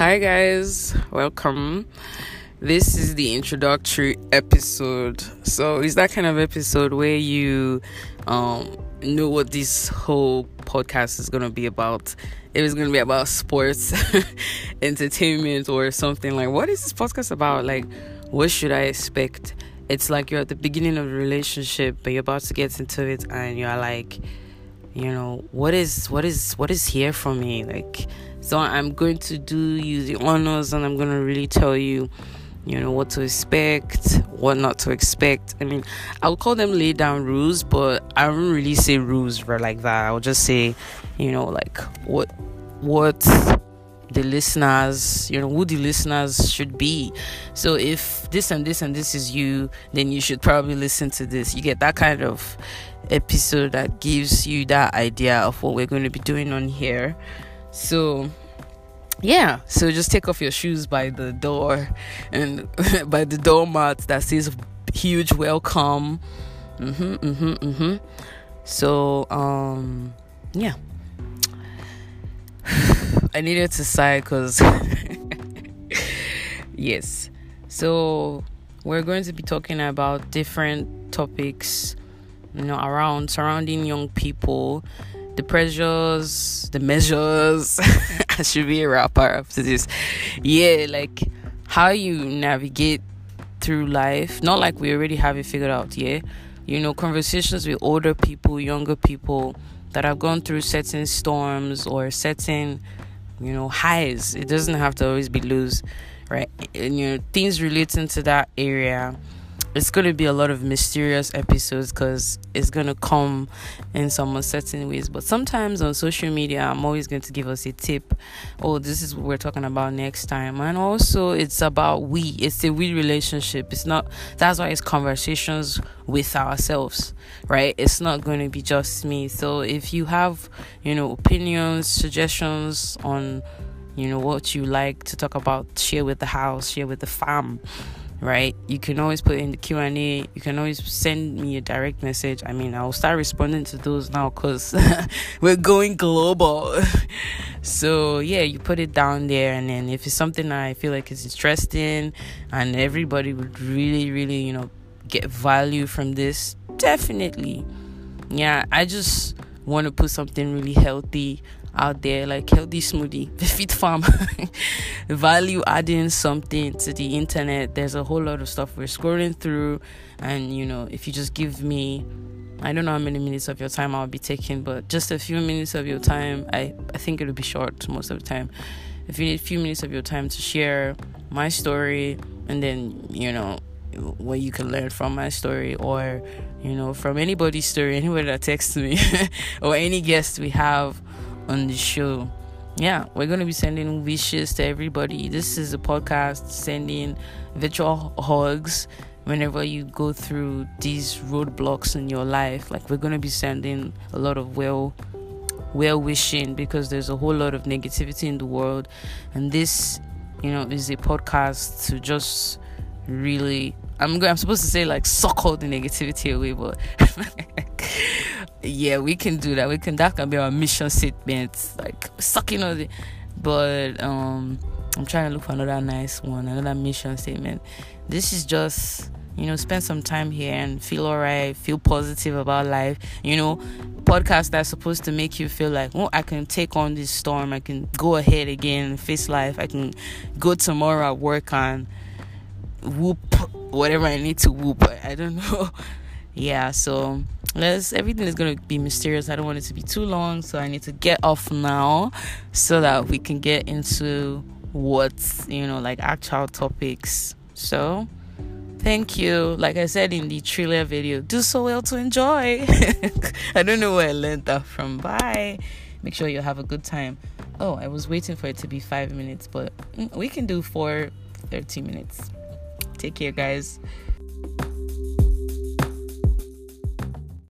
Hi, guys, welcome. This is the introductory episode. So, it's that kind of episode where you um, know what this whole podcast is going to be about. It was going to be about sports, entertainment, or something like what is this podcast about? Like, what should I expect? It's like you're at the beginning of a relationship, but you're about to get into it, and you're like, you know, what is what is what is here for me? Like, so I'm going to do you the honors and I'm going to really tell you, you know, what to expect, what not to expect. I mean, I'll call them lay down rules, but I don't really say rules right like that. I'll just say, you know, like what what the listeners, you know, who the listeners should be. So if this and this and this is you, then you should probably listen to this. You get that kind of episode that gives you that idea of what we're going to be doing on here. So yeah, so just take off your shoes by the door and by the doormat that says huge welcome. Mhm, mhm, mhm. So um yeah. I needed to sigh cuz yes. So we're going to be talking about different topics you know around surrounding young people the pressures, the measures. I should be a rapper after this. Yeah, like how you navigate through life. Not like we already have it figured out, yeah. You know, conversations with older people, younger people that have gone through certain storms or certain, you know, highs. It doesn't have to always be lows, right? And you know, things relating to that area it's going to be a lot of mysterious episodes because it's going to come in some uncertain ways. But sometimes on social media, I'm always going to give us a tip. Oh, this is what we're talking about next time. And also, it's about we. It's a we relationship. It's not, that's why it's conversations with ourselves, right? It's not going to be just me. So if you have, you know, opinions, suggestions on, you know, what you like to talk about, share with the house, share with the fam right? You can always put in the q&a you can always send me a direct message. I mean i'll start responding to those now because we're going global. So yeah you put it down there and then if it's something i feel like is interesting and everybody would really really you know get value from this definitely. Yeah i just want to put something really healthy out there like healthy smoothie. The fit farm. Value adding something to the internet. There's a whole lot of stuff we're scrolling through. And you know if you just give me I don't know how many minutes of your time I'll be taking, but just a few minutes of your time, I, I think it'll be short most of the time. If you need a few minutes of your time to share my story and then, you know, what you can learn from my story or, you know, from anybody's story, anybody that texts me or any guest we have on the show. Yeah, we're going to be sending wishes to everybody. This is a podcast sending virtual hugs whenever you go through these roadblocks in your life. Like, we're going to be sending a lot of well well wishing because there's a whole lot of negativity in the world and this you know is a podcast to just really I'm going I'm supposed to say like suck all the negativity away but yeah, we can do that. We can that can be our mission statement, like sucking all the. But um, I'm trying to look for another nice one, another mission statement. This is just you know spend some time here and feel alright, feel positive about life. You know, podcast that's supposed to make you feel like, oh, I can take on this storm. I can go ahead again, face life. I can go tomorrow at work and whoop whatever I need to whoop. I don't know. Yeah, so let's everything is gonna be mysterious. I don't want it to be too long, so I need to get off now so that we can get into what's you know like actual topics. So thank you. Like I said in the trailer video, do so well to enjoy. I don't know where I learned that from. Bye. Make sure you have a good time. Oh, I was waiting for it to be five minutes, but mm, we can do four 30 minutes. Take care, guys.